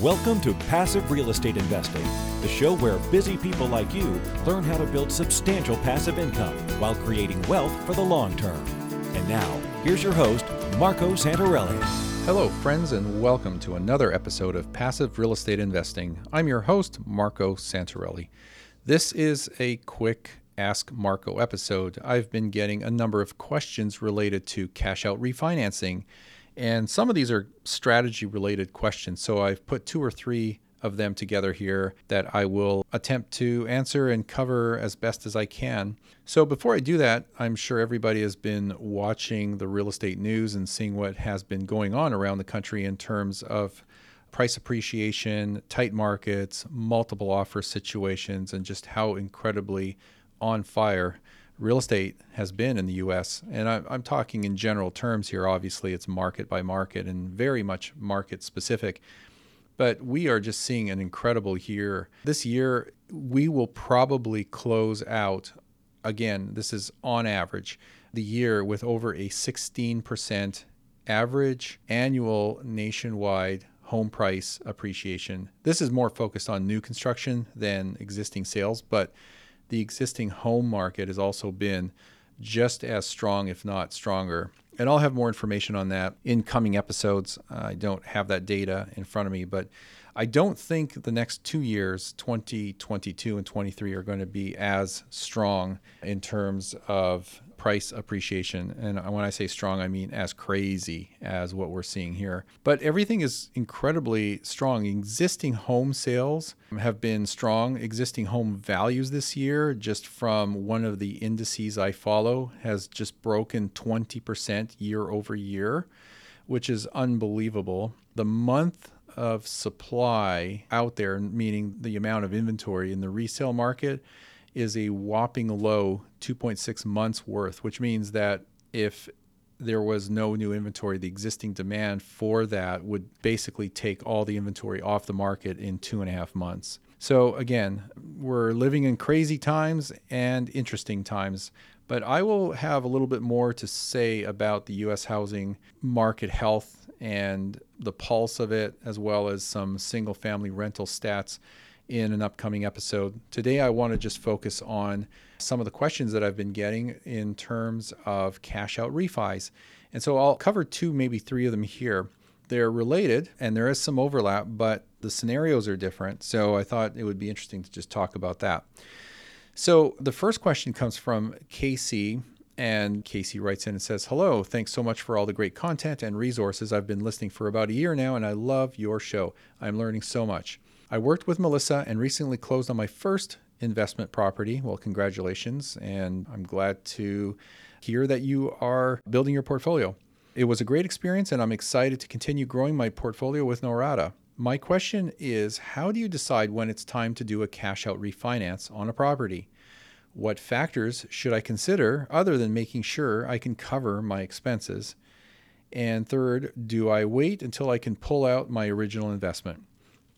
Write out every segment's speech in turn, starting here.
Welcome to Passive Real Estate Investing, the show where busy people like you learn how to build substantial passive income while creating wealth for the long term. And now, here's your host, Marco Santarelli. Hello, friends, and welcome to another episode of Passive Real Estate Investing. I'm your host, Marco Santarelli. This is a quick Ask Marco episode. I've been getting a number of questions related to cash out refinancing and some of these are strategy related questions. So I've put two or three of them together here that I will attempt to answer and cover as best as I can. So before I do that, I'm sure everybody has been watching the real estate news and seeing what has been going on around the country in terms of price appreciation, tight markets, multiple offer situations, and just how incredibly on fire real estate has been in the US. And I, am talking in general terms here. Obviously, it's market by market and very much market specific. But we are just seeing an incredible year. This year, we will probably close out, again, this is on average, the year with over a 16% average annual nationwide home price appreciation. This is more focused on new construction than existing sales, but the existing home market has also been just as strong, if not stronger. And I'll have more information on that in coming episodes. I don't have that data in front of me, but I don't think the next two years, 2022 and 23, are going to be as strong in terms of price appreciation. And when I say strong, I mean as crazy as what we're seeing here. But everything is incredibly strong. Existing home sales have been strong. Existing home values this year, just from one of the indices I follow, has just broken 20% year over year, which is unbelievable. The month of supply out there, meaning the amount of inventory in the resale market, is a whopping low 2.6 months worth, which means that if there was no new inventory, the existing demand for that would basically take all the inventory off the market in two and a half months. So, again, we're living in crazy times and interesting times. But I will have a little bit more to say about the US housing market health and the pulse of it, as well as some single family rental stats in an upcoming episode. Today, I want to just focus on some of the questions that I've been getting in terms of cash out refis. And so I'll cover two, maybe three of them here. They're related and there is some overlap, but the scenarios are different. So I thought it would be interesting to just talk about that. So the first question comes from Casey. And Casey writes in and says, Hello, thanks so much for all the great content and resources. I've been listening for about a year now, and I love your show. I'm learning so much. I worked with Melissa and recently closed on my first investment property. Well, congratulations. And I'm glad to hear that you are building your portfolio. It was a great experience, and I'm excited to continue growing my portfolio with Norada. My question is How do you decide when it's time to do a cash out refinance on a property? What factors should I consider other than making sure I can cover my expenses? And third, do I wait until I can pull out my original investment?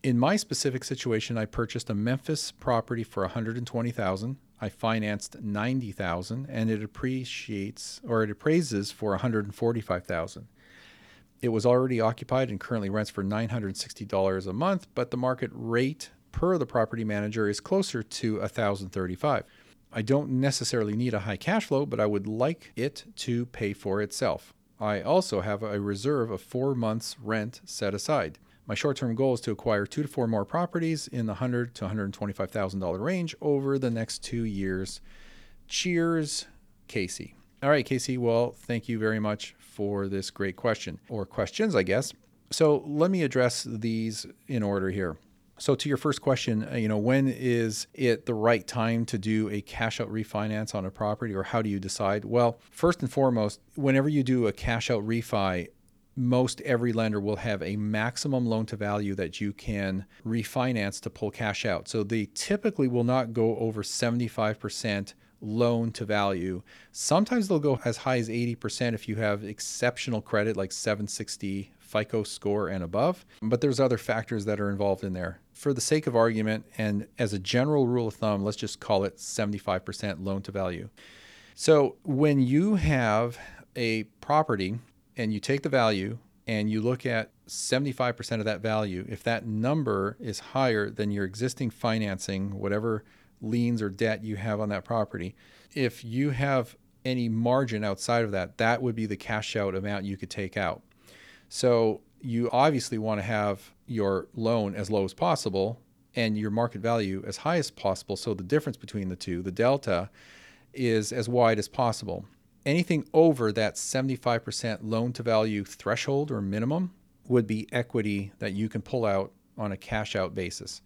In my specific situation, I purchased a Memphis property for 120,000. I financed 90,000 and it appreciates or it appraises for 145,000. It was already occupied and currently rents for $960 a month, but the market rate per the property manager is closer to 1035. I don't necessarily need a high cash flow, but I would like it to pay for itself. I also have a reserve of 4 months rent set aside. My short-term goal is to acquire two to four more properties in the hundred to hundred twenty-five thousand dollar range over the next two years. Cheers, Casey. All right, Casey. Well, thank you very much for this great question or questions, I guess. So let me address these in order here. So to your first question, uh, you know, when is it the right time to do a cash out refinance on a property or how do you decide? Well, first and foremost, whenever you do a cash out refi, most every lender will have a maximum loan to value that you can refinance to pull cash out. So they typically will not go over 75% loan to value. Sometimes they'll go as high as 80% if you have exceptional credit like 760 FICO score and above, but there's other factors that are involved in there. For the sake of argument and as a general rule of thumb, let's just call it 75% loan to value. So when you have a property and you take the value and you look at 75% of that value, if that number is higher than your existing financing, whatever liens or debt you have on that property, if you have any margin outside of that, that would be the cash out amount you could take out. So you obviously want to have your loan as low as possible and your market value as high as possible. So the difference between the two, the delta, is as wide as possible. Anything over that 75% loan to value threshold or minimum would be equity that you can pull out on a cash out basis.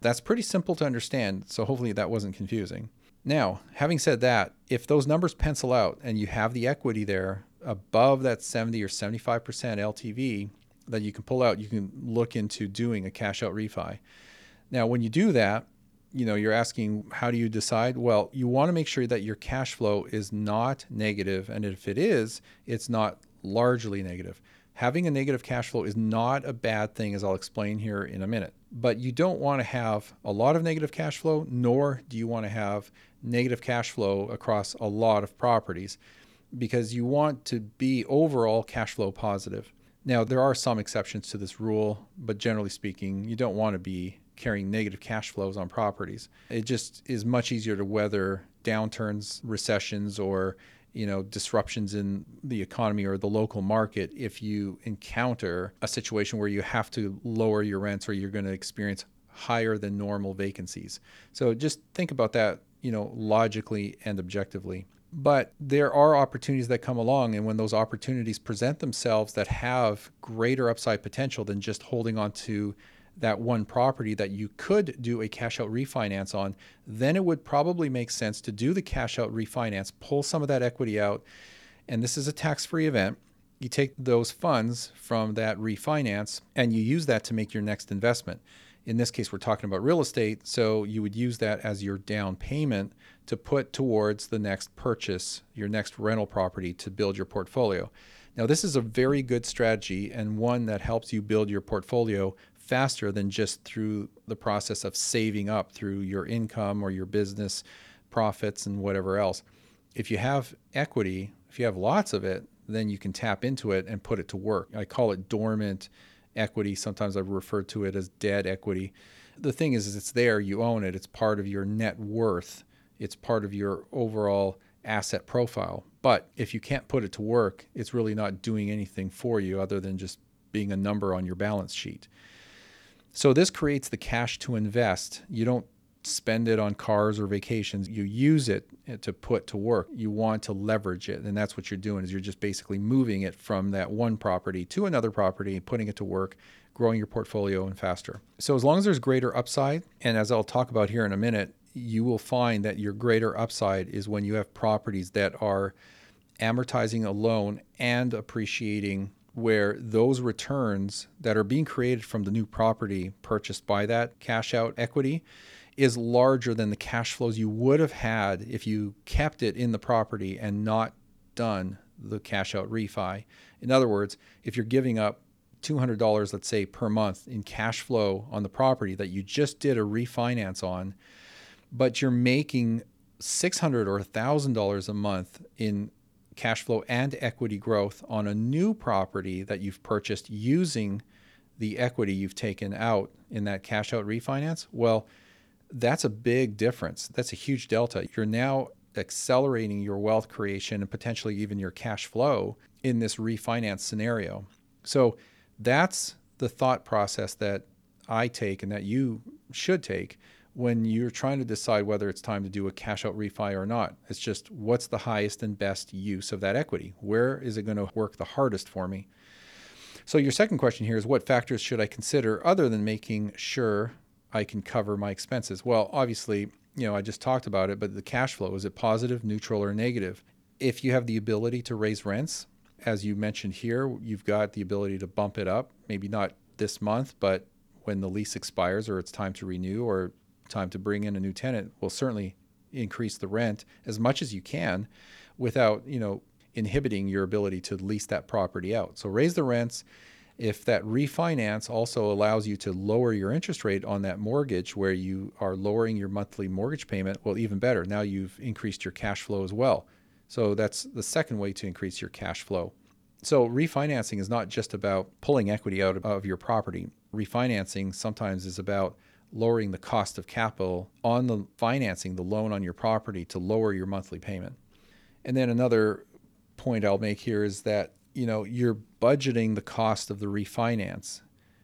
That's pretty simple to understand, so hopefully that wasn't confusing. Now, having said that, if those numbers pencil out and you have the equity there above that 70 or 75% LTV that you can pull out, you can look into doing a cash out refi. Now, when you do that, you know, you're asking how do you decide? Well, you want to make sure that your cash flow is not negative and if it is, it's not largely negative having a negative cash flow is not a bad thing, as I'll explain here in a minute. But you don't want to have a lot of negative cash flow, nor do you want to have negative cash flow across a lot of properties because you want to be overall cash flow positive. Now, there are some exceptions to this rule, but generally speaking, you don't want to be carrying negative cash flows on properties. It just is much easier to weather downturns, recessions, or you know disruptions in the economy or the local market if you encounter a situation where you have to lower your rents or you're going to experience higher than normal vacancies. So just think about that, you know, logically and objectively. But there are opportunities that come along, and when those opportunities present themselves that have greater upside potential than just holding on to that one property that you could do a cash out refinance on, then it would probably make sense to do the cash out refinance, pull some of that equity out, and this is a tax free event. You take those funds from that refinance and you use that to make your next investment. In this case, we're talking about real estate, so you would use that as your down payment to put towards the next purchase, your next rental property to build your portfolio. Now, this is a very good strategy and one that helps you build your portfolio faster than just through the process of saving up through your income or your business profits and whatever else. If you have equity, if you have lots of it, then you can tap into it and put it to work. I call it dormant equity. Sometimes I've referred to it as dead equity. The thing is, is it's there, you own it, it's part of your net worth, it's part of your overall asset profile. But if you can't put it to work, it's really not doing anything for you other than just being a number on your balance sheet. So this creates the cash to invest. You don't spend it on cars or vacations. You use it eh, to put to work. You want to leverage it, and that's what you're doing. Is you're just basically moving it from that one property to another property, putting it to work, growing your portfolio and faster. So as long as there's greater upside, and as I'll talk about here in a minute, you will find that your greater upside is when you have properties that are amortizing a loan and appreciating where those returns that are being created from the new property purchased by that cash out equity is larger than the cash flows you would have had if you kept it in the property and not done the cash out refi. In other words, if you're giving up $200, let's say, per month in cash flow on the property that you just did a refinance on, but you're making 600 or $1,000 a month in cash flow and equity growth on a new property that you've purchased using the equity you've taken out in that cash out refinance, well, that's a big difference. That's a huge delta. You're now accelerating your wealth creation and potentially even your cash flow in this refinance scenario. So that's the thought process that I take and that you should take when you're trying to decide whether it's time to do a cash out refi or not. It's just what's the highest and best use of that equity? Where is it going to work the hardest for me? So, your second question here is what factors should I consider other than making sure I can cover my expenses? Well, obviously, you know, I just talked about it, but the cash flow is it positive, neutral, or negative? If you have the ability to raise rents, as you mentioned here, you've got the ability to bump it up, maybe not this month, but when the lease expires or it's time to renew or time to bring in a new tenant will certainly increase the rent as much as you can without, you know, inhibiting your ability to lease that property out. So raise the rents. If that refinance also allows you to lower your interest rate on that mortgage where you are lowering your monthly mortgage payment, well, even better. Now you've increased your cash flow as well. So that's the second way to increase your cash flow. So, refinancing is not just about pulling equity out of your property. Refinancing sometimes is about lowering the cost of capital on the financing, the loan on your property to lower your monthly payment. And then another point I'll make here is that, you know, you're budgeting the cost of the refinance,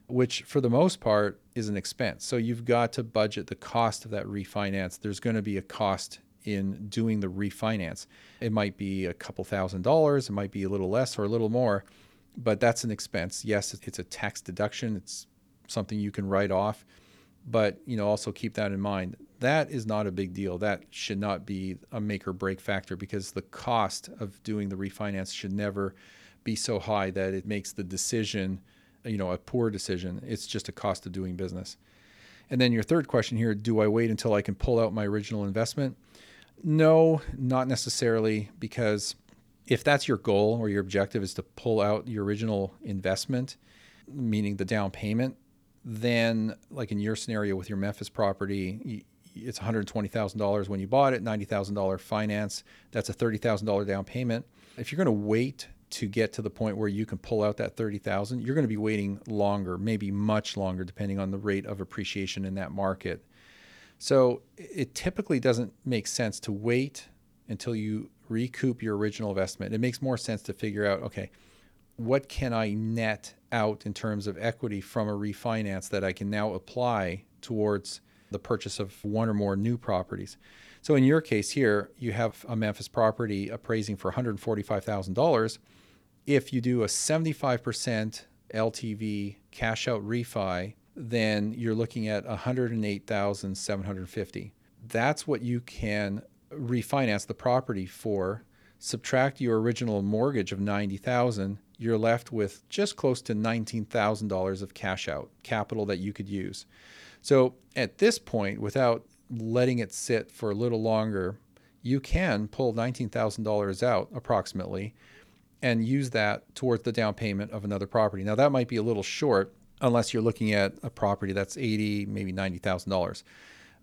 which for the most part is an expense. So you've got to budget the cost of that refinance. There's going to be a cost in doing the refinance. It might be a couple thousand dollars, it might be a little less or a little more, but that's an expense. Yes, it's a tax deduction. It's something you can write off, but you know also keep that in mind. That is not a big deal. That should not be a make or break factor because the cost of doing the refinance should never be so high that it makes the decision, you know, a poor decision. It's just a cost of doing business. And then your third question here, do I wait until I can pull out my original investment? No, not necessarily, because if that's your goal or your objective is to pull out your original investment, meaning the down payment, then, like in your scenario with your Memphis property, it's $120,000 when you bought it, $90,000 finance. That's a $30,000 down payment. If you're going to wait to get to the point where you can pull out that 30,000, you're going to be waiting longer, maybe much longer depending on the rate of appreciation in that market. So it typically doesn't make sense to wait until you recoup your original investment. It makes more sense to figure out, okay, what can I net out in terms of equity from a refinance that I can now apply towards the purchase of one or more new properties. So in your case here, you have a Memphis property appraising for $145,000. If you do a 75% LTV cash out refi then you're looking at 108,750. That's what you can refinance the property for. Subtract your original mortgage of 90,000, you're left with just close to $19,000 of cash out capital that you could use. So at this point, without letting it sit for a little longer, you can pull $19,000 out approximately and use that towards the down payment of another property. Now that might be a little short unless you're looking at a property that's eighty, maybe ninety thousand dollars.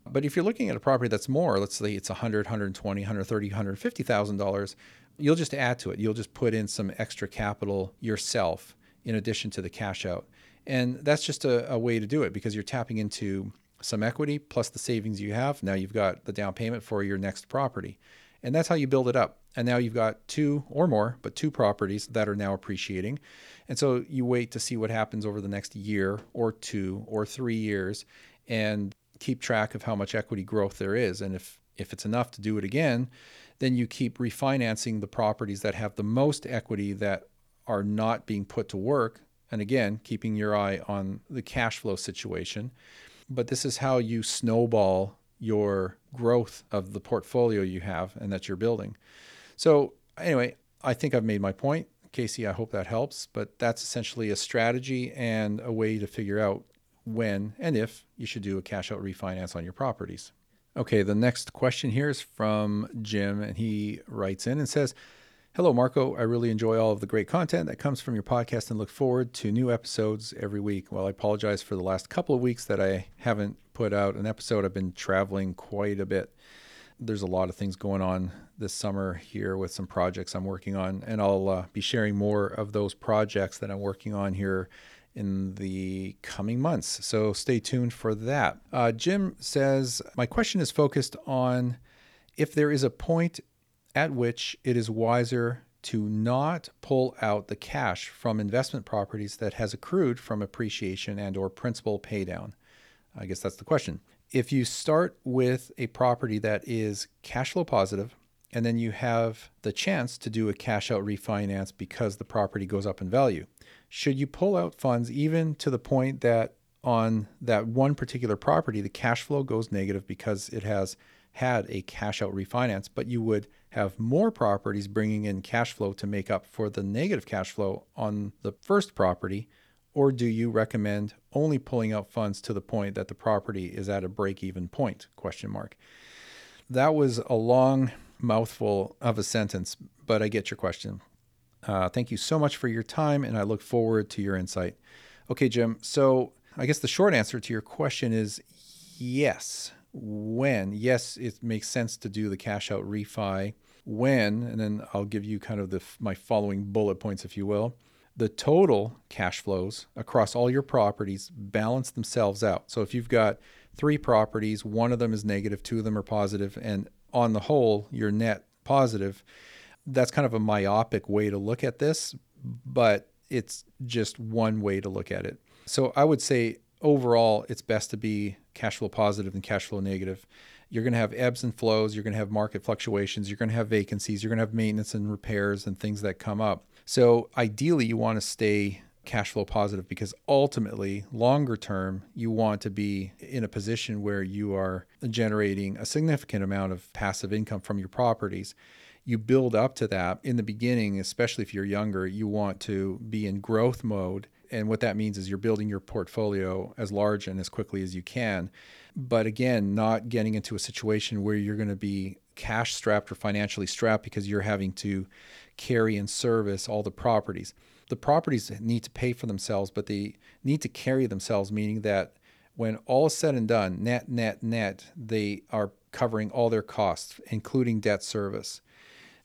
But if you're looking at a property that's more, let's say it's 100, 120, 130, 150 thousand dollars, you'll just add to it. You'll just put in some extra capital yourself in addition to the cash out. And that's just a, a way to do it because you're tapping into some equity plus the savings you have. Now you've got the down payment for your next property. And that's how you build it up. And now you've got two or more, but two properties that are now appreciating. And so you wait to see what happens over the next year or two or three years and keep track of how much equity growth there is. And if, if it's enough to do it again, then you keep refinancing the properties that have the most equity that are not being put to work. And again, keeping your eye on the cash flow situation. But this is how you snowball your growth of the portfolio you have and that you're building. So, anyway, I think I've made my point. Casey, I hope that helps. But that's essentially a strategy and a way to figure out when and if you should do a cash out refinance on your properties. Okay, the next question here is from Jim, and he writes in and says, Hello, Marco. I really enjoy all of the great content that comes from your podcast and look forward to new episodes every week. Well, I apologize for the last couple of weeks that I haven't put out an episode. I've been traveling quite a bit. There's a lot of things going on this summer here with some projects I'm working on, and I'll uh, be sharing more of those projects that I'm working on here in the coming months. So stay tuned for that. Uh, Jim says, My question is focused on if there is a point at which it is wiser to not pull out the cash from investment properties that has accrued from appreciation and or principal paydown. I guess that's the question. If you start with a property that is cash flow positive, and then you have the chance to do a cash out refinance because the property goes up in value, should you pull out funds even to the point that on that one particular property, the cash flow goes negative because it has had a cash out refinance, but you would have more properties bringing in cash flow to make up for the negative cash flow on the first property? Or do you recommend only pulling out funds to the point that the property is at a break even point? Question mark. That was a long mouthful of a sentence but i get your question. Uh, thank you so much for your time and i look forward to your insight. Okay jim so i guess the short answer to your question is yes. When? Yes it makes sense to do the cash out refi. When, and then I'll give you kind of the my following bullet points, if you will. The total cash flows across all your properties balance themselves out. So if you've got three properties, one of them is negative, two of them are positive, and on the whole, you're net positive. That's kind of a myopic way to look at this, but it's just one way to look at it. So I would say overall, it's best to be cash flow positive than cash flow negative. You're going to have ebbs and flows. You're going to have market fluctuations. You're going to have vacancies. You're going to have maintenance and repairs and things that come up. So ideally, you want to stay cash flow positive because ultimately, longer term, you want to be in a position where you are generating a significant amount of passive income from your properties. You build up to that in the beginning, especially if you're younger, you want to be in growth mode. And what that means is you're building your portfolio as large and as quickly as you can. But again, not getting into a situation where you're going to be cash strapped or financially strapped because you're having to carry and service all the properties the properties need to pay for themselves, but they need to carry themselves, meaning that when all is said and done, net, net, net, they are covering all their costs, including debt service.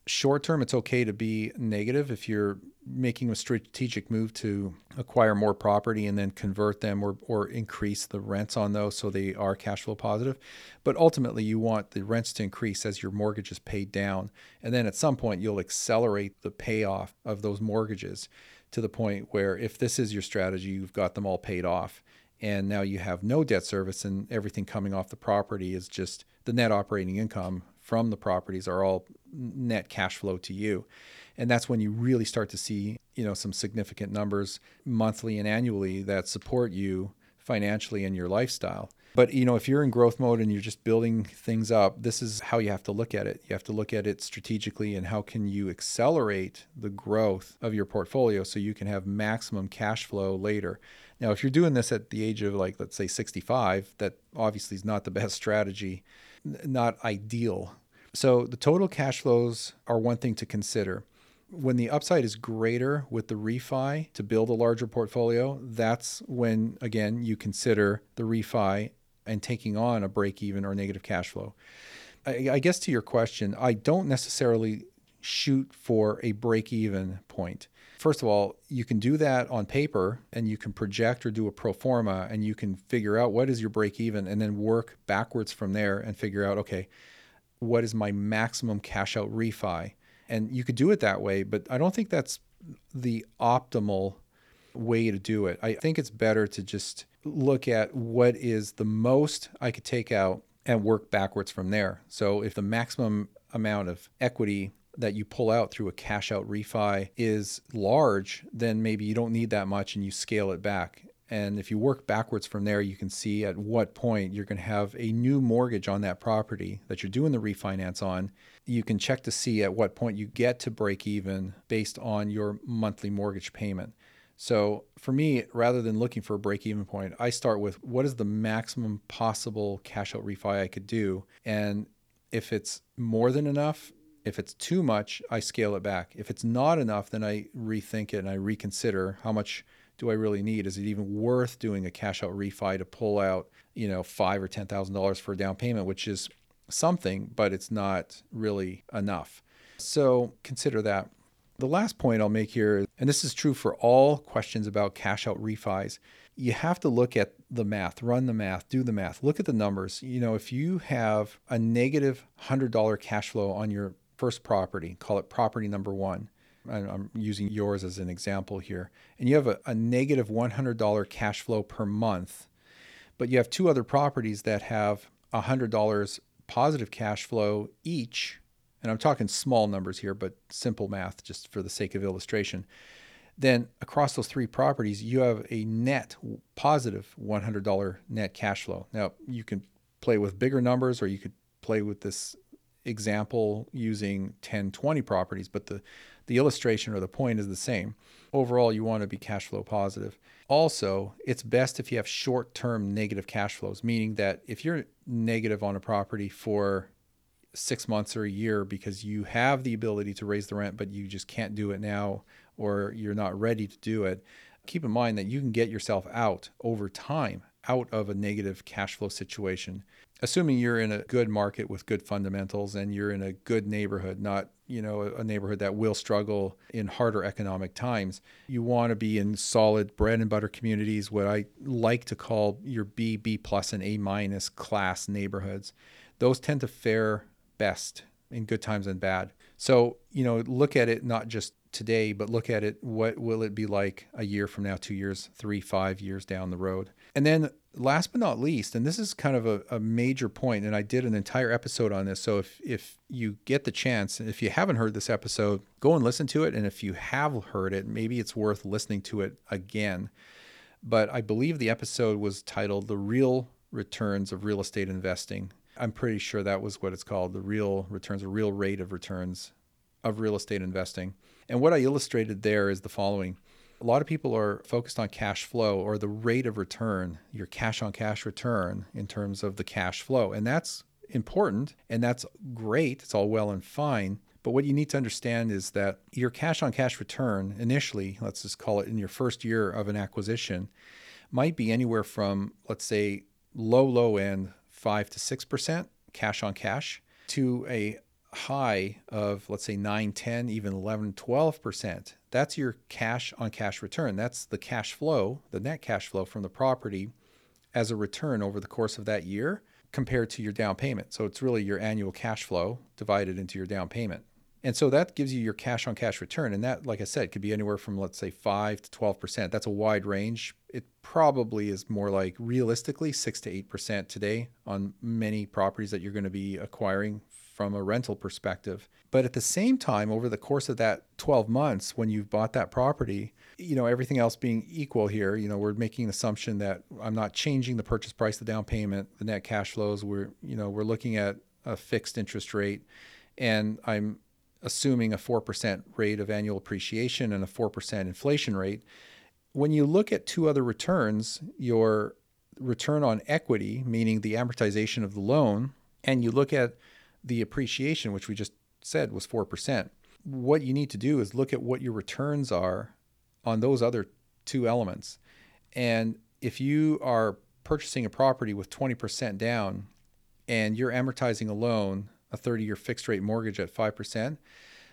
Short term, it's okay to be negative if you're making a strategic move to acquire more property and then convert them or, or increase the rents on those so they are cash flow positive. But ultimately, you want the rents to increase as your mortgage is paid down. And then at some point, you'll accelerate the payoff of those mortgages to the point where if this is your strategy, you've got them all paid off. And now you have no debt service, and everything coming off the property is just the net operating income from the properties are all net cash flow to you and that's when you really start to see you know some significant numbers monthly and annually that support you financially in your lifestyle but you know if you're in growth mode and you're just building things up this is how you have to look at it. You have to look at it strategically and how can you accelerate the growth of your portfolio so you can have maximum cash flow later. Now if you're doing this at the age of like let's say 65 that obviously is not the best strategy not ideal. So the total cash flows are one thing to consider. When the upside is greater with the refi to build a larger portfolio, that's when, again, you consider the refi and taking on a break even or negative cash flow. I, I guess to your question, I don't necessarily shoot for a break even point. First of all, you can do that on paper and you can project or do a pro forma and you can figure out what is your break even and then work backwards from there and figure out, okay, what is my maximum cash out refi? And you could do it that way, but I don't think that's the optimal way to do it. I think it's better to just look at what is the most I could take out and work backwards from there. So if the maximum amount of equity that you pull out through a cash out refi is large, then maybe you don't need that much and you scale it back. And if you work backwards from there, you can see at what point you're going to have a new mortgage on that property that you're doing the refinance on. You can check to see at what point you get to break even based on your monthly mortgage payment. So for me, rather than looking for a break even point, I start with what is the maximum possible cash out refi I could do. And if it's more than enough, if it's too much, I scale it back. If it's not enough, then I rethink it and I reconsider how much do I really need? Is it even worth doing a cash out refi to pull out, you know, five or ten thousand dollars for a down payment, which is something, but it's not really enough. So consider that. The last point I'll make here, and this is true for all questions about cash out refis, you have to look at the math, run the math, do the math, look at the numbers. You know, if you have a negative $100 cash flow on your first property, call it property number one, I'm using yours as an example here, and you have a, a negative $100 cash flow per month, but you have two other properties that have $100 positive cash flow each, and I'm talking small numbers here, but simple math just for the sake of illustration, then across those three properties, you have a net positive $100 net cash flow. Now, you can play with bigger numbers or you could play with this example using 10, 20 properties, but the the illustration or the point is the same. Overall, you want to be cash flow positive. Also, it's best if you have short term negative cash flows, meaning that if you're negative on a property for six months or a year because you have the ability to raise the rent, but you just can't do it now or you're not ready to do it, keep in mind that you can get yourself out over time out of a negative cash flow situation. Assuming you're in a good market with good fundamentals and you're in a good neighborhood, not you know a neighborhood that will struggle in harder economic times. You want to be in solid bread and butter communities, what I like to call your B, B plus, and A minus class neighborhoods. Those tend to fare best in good times and bad. So, you know, look at it not just today, but look at it what will it be like a year from now, two years, three, five years down the road. And then last but not least, and this is kind of a, a major point, and I did an entire episode on this. So if if you get the chance, if you haven't heard this episode, go and listen to it. And if you have heard it, maybe it's worth listening to it again. But I believe the episode was titled The Real Returns of Real Estate Investing. I'm pretty sure that was what it's called the real returns, a real rate of returns of real estate investing. And what I illustrated there is the following. A lot of people are focused on cash flow or the rate of return, your cash on cash return in terms of the cash flow. And that's important and that's great. It's all well and fine. But what you need to understand is that your cash on cash return initially, let's just call it in your first year of an acquisition, might be anywhere from, let's say, low, low end, 5 to 6% cash on cash to a high of let's say 9 10 even 11 12% that's your cash on cash return. That's the cash flow the net cash flow from the property as a return over the course of that year compared to your down payment. So it's really your annual cash flow divided into your down payment and so that gives you your cash on cash return. And that, like I said, could be anywhere from, let's say, 5 to 12%. That's a wide range. It probably is more like realistically 6 to 8% today on many properties that you're going to be acquiring from a rental perspective. But at the same time, over the course of that 12 months, when you've bought that property, you know, everything else being equal here, you know, we're making an assumption that I'm not changing the purchase price, the down payment, the net cash flows. We're, you know, we're looking at a fixed interest rate and I'm assuming a 4% rate of annual appreciation and a 4% inflation rate. When you look at two other returns, your return on equity, meaning the amortization of the loan, and you look at the appreciation, which we just said was 4%, what you need to do is look at what your returns are on those other two elements. And if you are purchasing a property with 20% down and you're amortizing a loan a 30 year fixed rate mortgage at 5%,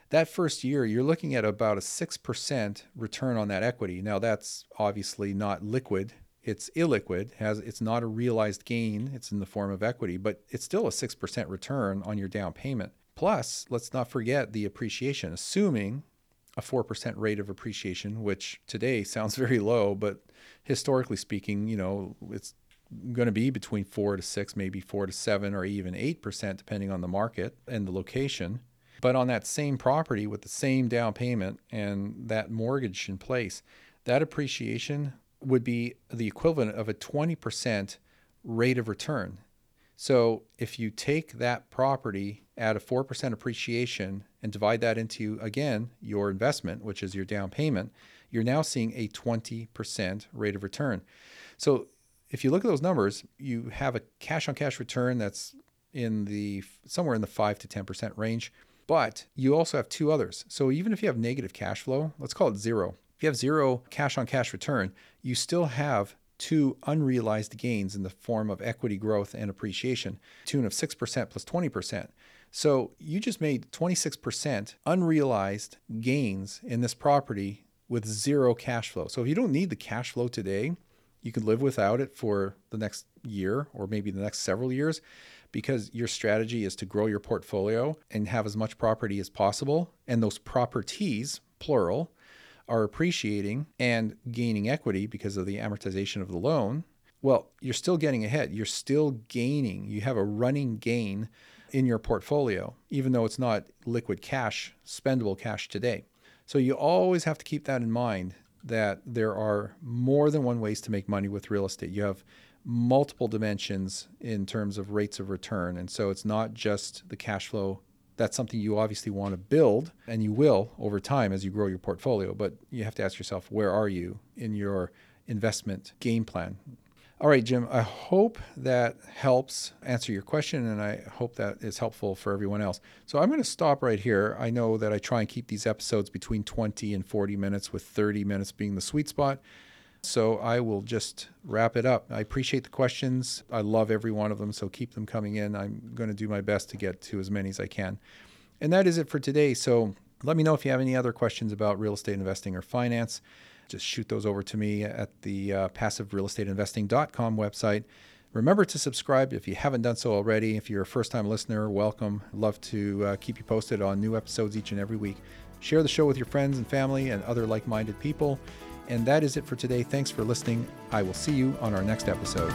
that first year you're looking at about a 6% return on that equity. Now that's obviously not liquid. It's illiquid, has it's not a realized gain, it's in the form of equity, but it's still a 6% return on your down payment. Plus, let's not forget the appreciation, assuming a 4% rate of appreciation, which today sounds very low, but historically speaking, you know, it's going to be between four to six, maybe four to seven, or even 8%, depending on the market and the location. But on that same property with the same down payment and that mortgage in place, that appreciation would be the equivalent of a 20% rate of return. So if you take that property at a 4% appreciation and divide that into, again, your investment, which is your down payment, you're now seeing a 20% rate of return. So if you look at those numbers, you have a cash on cash return that's in the somewhere in the 5 to 10% range, but you also have two others. So even if you have negative cash flow, let's call it zero. If you have zero cash on cash return, you still have two unrealized gains in the form of equity growth and appreciation, tune of 6% plus 20%. So you just made 26% unrealized gains in this property with zero cash flow. So if you don't need the cash flow today, you can live without it for the next year or maybe the next several years because your strategy is to grow your portfolio and have as much property as possible. And those properties, plural, are appreciating and gaining equity because of the amortization of the loan. Well, you're still getting ahead. You're still gaining. You have a running gain in your portfolio, even though it's not liquid cash, spendable cash today. So you always have to keep that in mind that there are more than one ways to make money with real estate. You have multiple dimensions in terms of rates of return. And so it's not just the cash flow. That's something you obviously want to build, and you will over time as you grow your portfolio. But you have to ask yourself, where are you in your investment game plan? All right, Jim, I hope that helps answer your question, and I hope that is helpful for everyone else. So I'm going to stop right here. I know that I try and keep these episodes between 20 and 40 minutes, with 30 minutes being the sweet spot. So I will just wrap it up. I appreciate the questions. I love every one of them, so keep them coming in. I'm going to do my best to get to as many as I can. And that is it for today. So let me know if you have any other questions about real estate investing or finance. Just shoot those over to me at the uh, passiverealestateinvesting.com website. Remember to subscribe if you haven't done so already. If you're a first time listener, welcome. Love to uh, keep you posted on new episodes each and every week. Share the show with your friends and family and other like minded people. And that is it for today. Thanks for listening. I will see you on our next episode.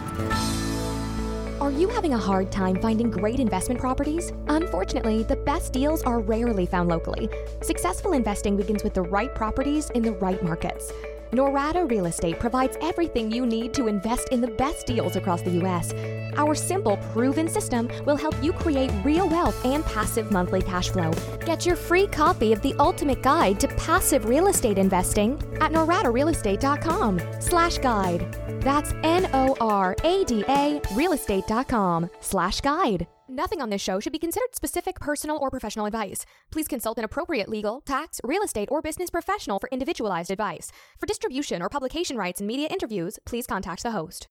Are you having a hard time finding great investment properties? Unfortunately, the best deals are rarely found locally. Successful investing begins with the right properties in the right markets. Norada Real Estate provides everything you need to invest in the best deals across the U.S. Our simple, proven system will help you create real wealth and passive monthly cash flow. Get your free copy of the ultimate guide to passive real estate investing at noradarealestate.com slash guide. That's N-O-R-A-D-A realestate.com slash guide. Nothing on this show should be considered specific personal or professional advice. Please consult an appropriate legal, tax, real estate, or business professional for individualized advice. For distribution or publication rights and media interviews, please contact the host.